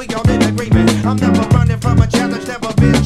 we all in agreement. I'm never running from a challenge, never been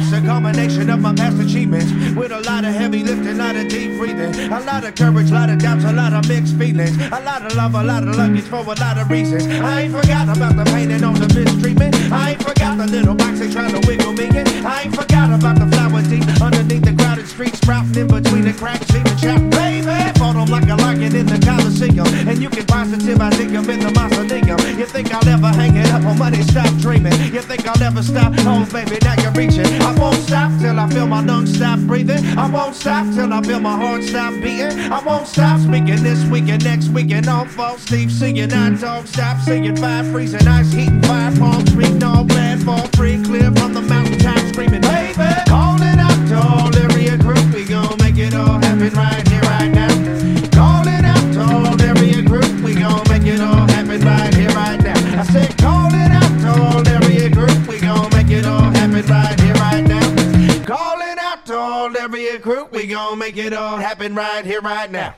Life's a combination of my past achievements with a lot of heavy lifting, a lot of deep breathing, a lot of courage, a lot of doubts, a lot of mixed feelings, a lot of love, a lot of luggage for a lot of reasons. I ain't forgot about the pain and all the mistreatment. I ain't forgot the little box they trying to wiggle me in. I ain't forgot about the flower deep underneath the crowded streets, sprouting in between the cracks, even chap. Baby, fought 'em like a lion in the Coliseum, and you can positive I think I'm in the mausoleum. You think I'll ever hang it up on money? Stop dreaming. You think I'll ever stop? Oh, baby, now you're reaching. Stop till I feel my lungs stop breathing. I won't stop till I feel my heart stop beating. I won't stop speaking this week and next week and all false Steve singing. I don't stop singing. Fire freezing, ice heating, fire palm street, all land fall free, clear from the mountaintop screaming. Group, we gon' make it all happen right here, right now.